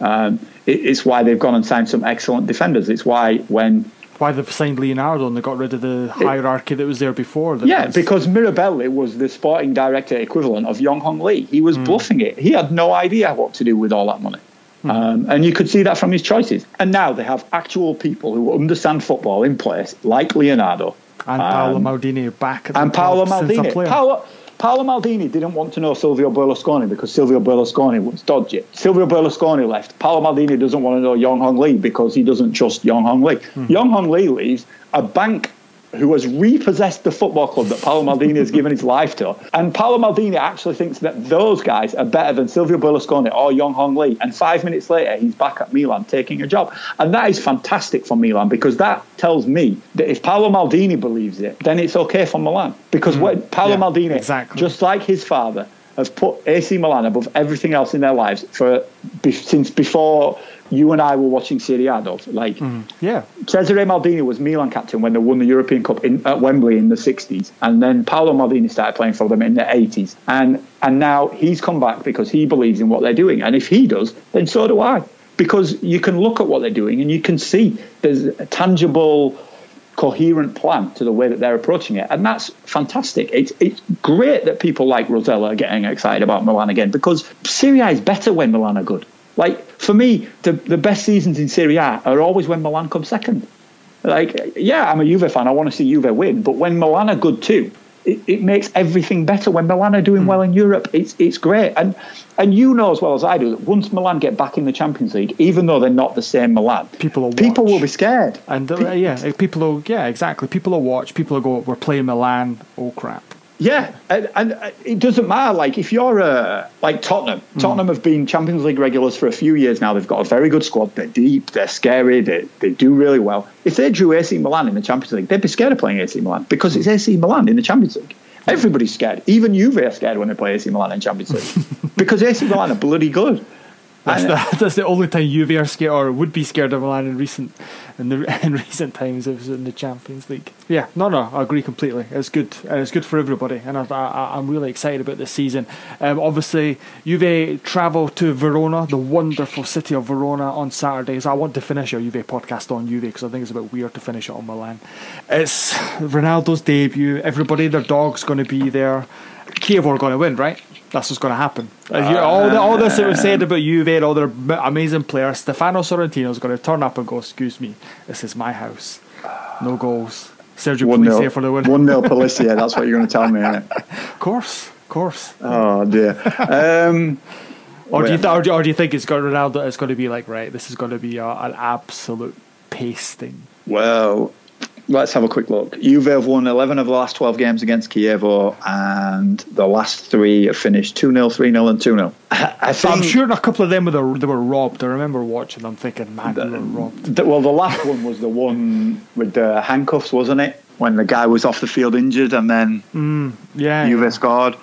Um, it, it's why they've gone and signed some excellent defenders. It's why when Why they've signed Leonardo and they got rid of the hierarchy that was there before. that Yeah, was- because Mirabelli was the sporting director equivalent of Yong Hong Lee. He was bluffing it. He had no idea what to do with all that money. Um, and you could see that from his choices. And now they have actual people who understand football in place, like Leonardo. And Paolo um, Maldini back at the and Paolo top since a Maldini. Paolo, Paolo Maldini didn't want to know Silvio Berlusconi because Silvio Berlusconi was dodgy. Silvio Berlusconi left. Paolo Maldini doesn't want to know Yong Hong Lee because he doesn't trust Yong Hong Lee. Yong Hong Lee leaves a bank who has repossessed the football club that Paolo Maldini has given his life to. And Paolo Maldini actually thinks that those guys are better than Silvio Berlusconi or Yong Hong Lee. And five minutes later, he's back at Milan taking a job. And that is fantastic for Milan because that tells me that if Paolo Maldini believes it, then it's okay for Milan. Because mm. when Paolo Yeah, Maldini, exactly. just like his father, has put AC Milan above everything else in their lives for since before you and I were watching Serie A. Dov. Like mm-hmm. yeah. Cesare Maldini was Milan captain when they won the European Cup in, at Wembley in the 60s. And then Paolo Maldini started playing for them in the 80s. And, and now he's come back because he believes in what they're doing. And if he does, then so do I. Because you can look at what they're doing and you can see there's a tangible, coherent plan to the way that they're approaching it. And that's fantastic. It's, it's great that people like Rosella are getting excited about Milan again because Serie A is better when Milan are good. Like, for me, the, the best seasons in Serie A are always when Milan comes second. Like, yeah, I'm a Juve fan. I want to see Juve win. But when Milan are good too, it, it makes everything better. When Milan are doing well in Europe, it's it's great. And and you know as well as I do that once Milan get back in the Champions League, even though they're not the same Milan, People will people watch. will be scared. And uh, yeah, people will, yeah, exactly. People will watch. People will go, we're playing Milan. Oh crap. Yeah, and, and it doesn't matter. Like if you're uh, like Tottenham, Tottenham have been Champions League regulars for a few years now. They've got a very good squad. They're deep. They're scary. They, they do really well. If they drew AC Milan in the Champions League, they'd be scared of playing AC Milan because it's AC Milan in the Champions League. Everybody's scared. Even Juve are scared when they play AC Milan in Champions League because AC Milan are bloody good. That's, the, that's the only time Juve are scared or would be scared of Milan in recent in the in recent times. It was in the Champions League. Yeah, no, no, I agree completely. It's good and it's good for everybody, and I, I, I'm really excited about this season. Um, obviously, Juve travel to Verona, the wonderful city of Verona, on Saturdays. I want to finish our Juve podcast on Juve because I think it's a bit weird to finish it on Milan. It's Ronaldo's debut. Everybody, their dog's going to be there. Chievo are going to win, right? That's what's going to happen. Uh, you- all, the, all this that we've said about Juve and all their amazing players, Stefano Sorrentino is going to turn up and go, "Excuse me, this is my house. No goals." Sergio one Police nil, here for the win. one nil Policia. That's what you're going to tell me, innit? Of course, of course. Oh dear. Um, Or do you th- or, do, or do you think it's got Ronaldo? It's going to be like right. This is going to be a, an absolute pasting. Well, let's have a quick look. Juve have won 11 of the last 12 games against Chievo, and the last three have finished 2 0, 3 0, and 2 0. I think. I'm sure a couple of them were the, they were robbed. I remember watching them thinking, man, we were robbed. The, well, the last one was the one with the handcuffs, wasn't it? When the guy was off the field injured and then Mm, yeah. Juve yeah. scored.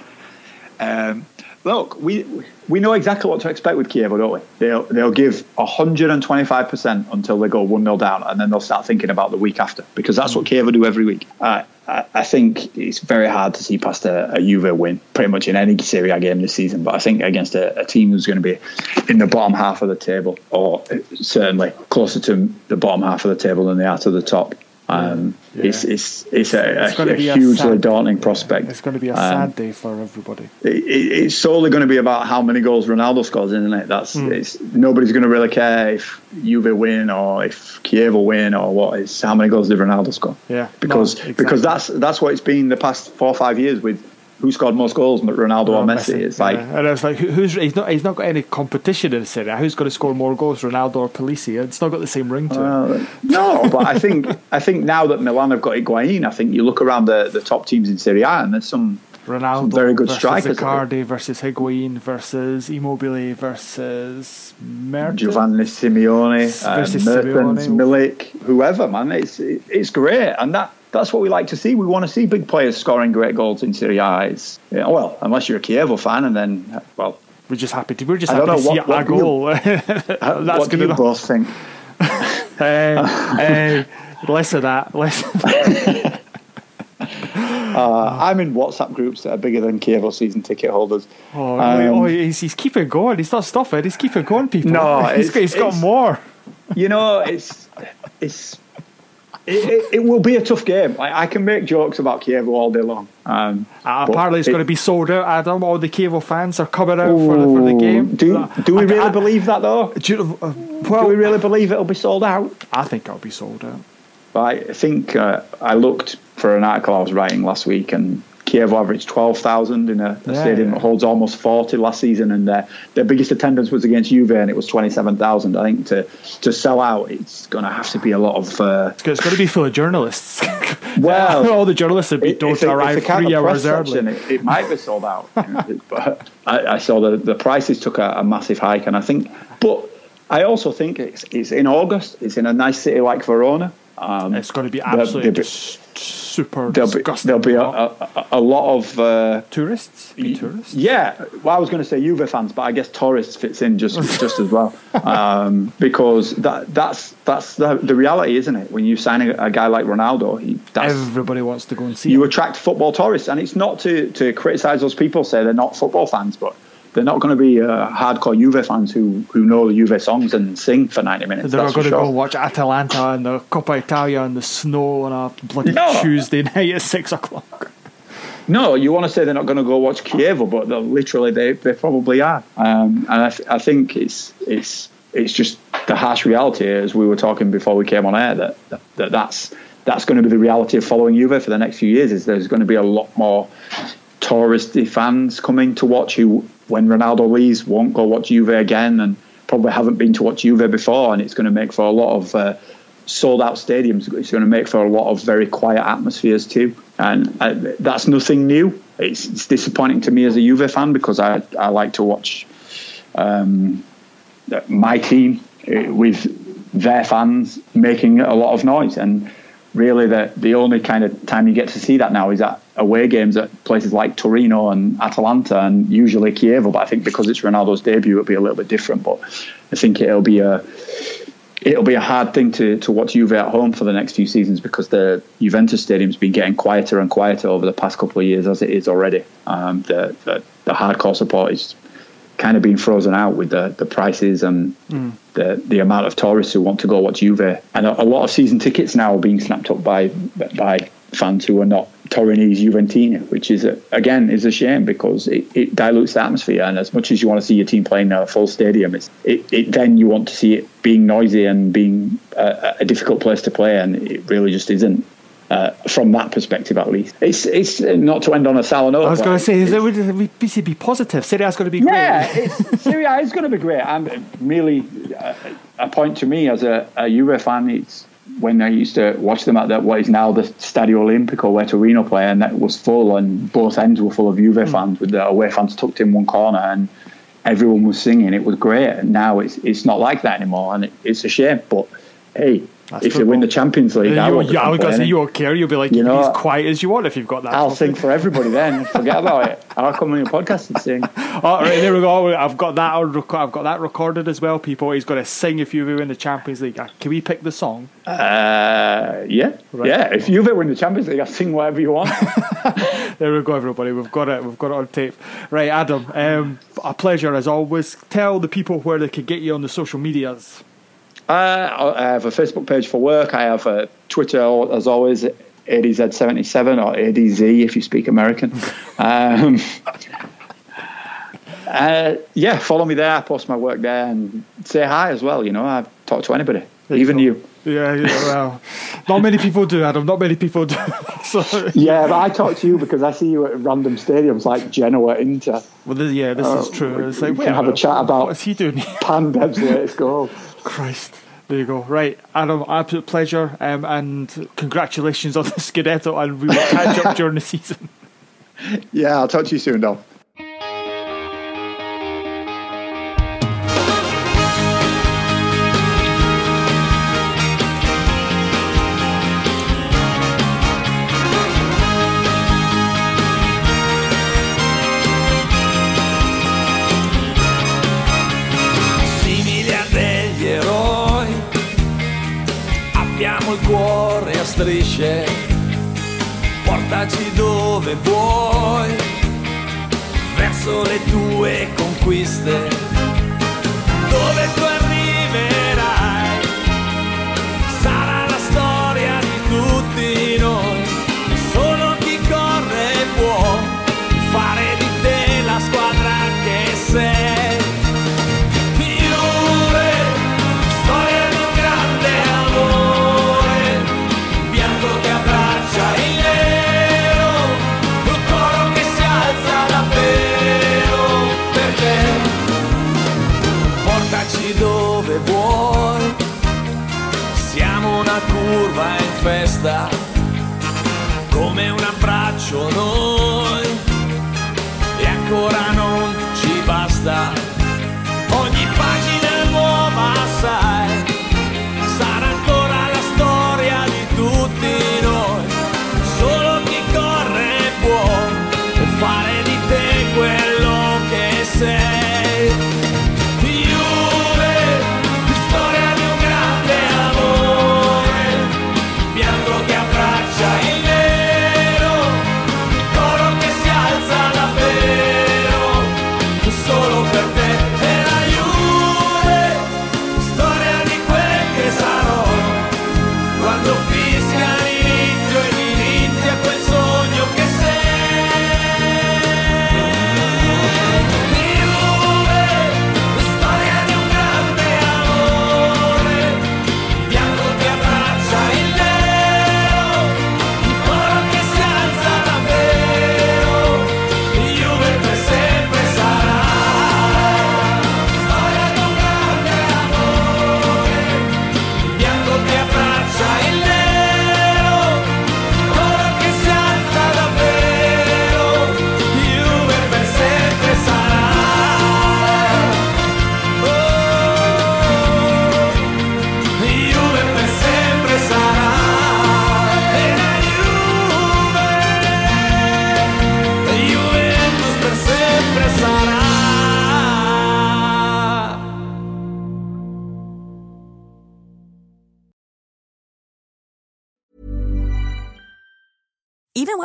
Um, look, we we know exactly what to expect with Chievo, don't we? They'll they'll give 125 percent until they go one 0 down, and then they'll start thinking about the week after because that's what Chievo do every week. Uh, I, I think it's very hard to see past a, a Juve win pretty much in any Serie A game this season. But I think against a, a team who's going to be in the bottom half of the table, or certainly closer to the bottom half of the table than they are to the top. Um, It's it's it's a, It's a, a a hugely sad- daunting prospect. It's going to be a Um, sad day for everybody. it, it- it's solely going to be about how many goals Ronaldo scores, isn't it? That's Mm. it's nobody's going to really care if Juve win or if Chievo will win or what. It's how many goals did Ronaldo score? Yeah, because no, exactly. because that's that's what it's been the past four or five years with who scored most goals, Ronaldo or Messi. It's like Yeah. and it's like who's he's not he's not got any competition in Serie A. Who's going to score more goals, Ronaldo or Pellissier? It's not got the same ring to it. Uh, no, but I think I think now that Milan have got Higuain, I think you look around the, the top teams in Serie A and there's some Ronaldo some very good versus strikers. Icardi versus Higuain versus Immobile versus Mertens. Giovanni Simeone, uh, Versus Mertens, Simeone. Milik, whoever, man. It's it, it's great, and that that's what we like to see. We want to see big players scoring great goals in Serie A. It's, yeah, well, unless you're a Chievo fan, and then well, We're just happy to we're just happy don't to know, see what- what you- goal. uh, That's what do you enough. both think? Uh, uh, less of that. Less. Of that. Uh, I'm in WhatsApp groups that are bigger than Chievo season ticket holders. Oh, Um, oh he's, he's keeping going. He's not stopping. He's keeping going, people. No, he's, got, he's got more. you know, it's it's it, it, it will be a tough game. Like, I can make jokes about Chievo all day long. Um, Uh, apparently, it's it- going to be sold out. Adam, all the Chievo fans are coming out for the, for the game. Do, do we I- really I- believe that though? Do uh, do we really believe it'll be sold out? I think it'll be sold out. I think uh, I looked for an article I was writing last week, and Chievo averaged twelve thousand in a, a Yeah, stadium yeah. that holds almost forty last season, and their their biggest attendance was against Juve, and it was twenty seven thousand. I think to to sell out, it's going to have to be a lot of. Uh, It's going to be full of journalists. Well, all the journalists would be they- to arrive three hours early. it, it might be sold out. but I, I saw the the prices took a, a massive hike, and I think, but I also think it's it's in August. It's in a nice city like Verona. Um, It's going to be absolutely be- dis- super There'll be, there'll be a, a, a lot of uh, tourists. Be tourists. yeah. Well, I was going to say Juve fans, but I guess tourists fits in just just as well um, because that that's that's the, the reality, isn't it? When you sign a, a guy like Ronaldo, he, Everybody wants to go and see. you it. attract football tourists, and it's not to to criticise those people say they're not football fans, but. They're not going to be uh, hardcore Juve fans who, who know the Juve songs and sing for 90 minutes. They're that's going to sure. go watch Atalanta and the Coppa Italia in the snow on a bloody No. Tuesday night at six o'clock. No, you want to say they're not going to go watch Chievo, but literally they, they probably are. Um, and I, th- I think it's it's it's just the harsh reality, as we were talking before we came on air, that, that, that that's that's going to be the reality of following Juve for the next few years. Is there's going to be a lot more touristy fans coming to watch who, when Ronaldo leaves, won't go watch Juve again, and probably haven't been to watch Juve before, and it's going to make for a lot of. Uh, sold out stadiums. It's going to make for a lot of very quiet atmospheres too. And uh, that's nothing new. It's, it's disappointing to me as a Juve fan because I, I like to watch um, my team uh, with their fans making a lot of noise. And really the, the only kind of time you get to see that now is at away games at places like Torino and Atalanta and usually Chievo but I think because it's Ronaldo's debut it'll be a little bit different but I think it'll be a it'll be a hard thing to, to watch Juve at home for the next few seasons because the Juventus stadium's been getting quieter and quieter over the past couple of years as it is already. Um, the, the the hardcore support is kind of being frozen out with the, the prices and the the amount of tourists who want to go watch Juve, and a, a lot of season tickets now are being snapped up by by fans who are not Torinese Juventini, which is a, again is a shame because it, it dilutes the atmosphere. And as much as you want to see your team playing in a full stadium, it's, it, it then you want to see it being noisy and being a, a difficult place to play, and it really just isn't. Uh, from that perspective, at least, it's it's not to end on a sour note. I was going to say, it would be, be, be positive. Serie A is going to be great. yeah, it's, Serie A is going to be great. I'm merely uh, a point to me as a, a Juve fan. It's when I used to watch them at that what is now the Stadio Olimpico where Torino play, and that was full, and both ends were full of Juve mm. fans with the away fans tucked in one corner, and everyone was singing. It was great. And now it's it's not like that anymore, and it, it's a shame. But hey, That's if football. you win the Champions League, yeah, I, you, yeah, I was going to say you won't care. You'll be like, you know, as quiet as you want if you've got that. I'll sing for everybody then. Forget about it. I'll come on your podcast and sing. All right, there we go. I've got that. I've got that recorded as well. People, he's got to sing if you win the Champions League. Uh, can we pick the song? Uh, yeah, right. yeah. If you ever win the Champions League, I'll sing whatever you want. there we go, everybody. We've got it. We've got it on tape. Right, Adam. Um, a pleasure as always. Tell the people where they can get you on the social medias. Uh, I have a Facebook page for work. I have a Twitter, as always, ADZ77 or ADZ if you speak American. um, uh, yeah, follow me there. I post my work there and say hi as well. You know, I talk to anybody, even you. Yeah, yeah, well, not many people do, Adam. Not many people do. so. Yeah, but I talk to you because I see you at random stadiums like Genoa, Inter. Well, this, yeah, this uh, is true. It's like, we can have a chat about what's he doing? Pandev's latest goal. Christ. There you go. Right, Adam, absolute pleasure, um, and congratulations on the Scudetto, and we will catch up during the season. Yeah, I'll talk to you soon, Dom.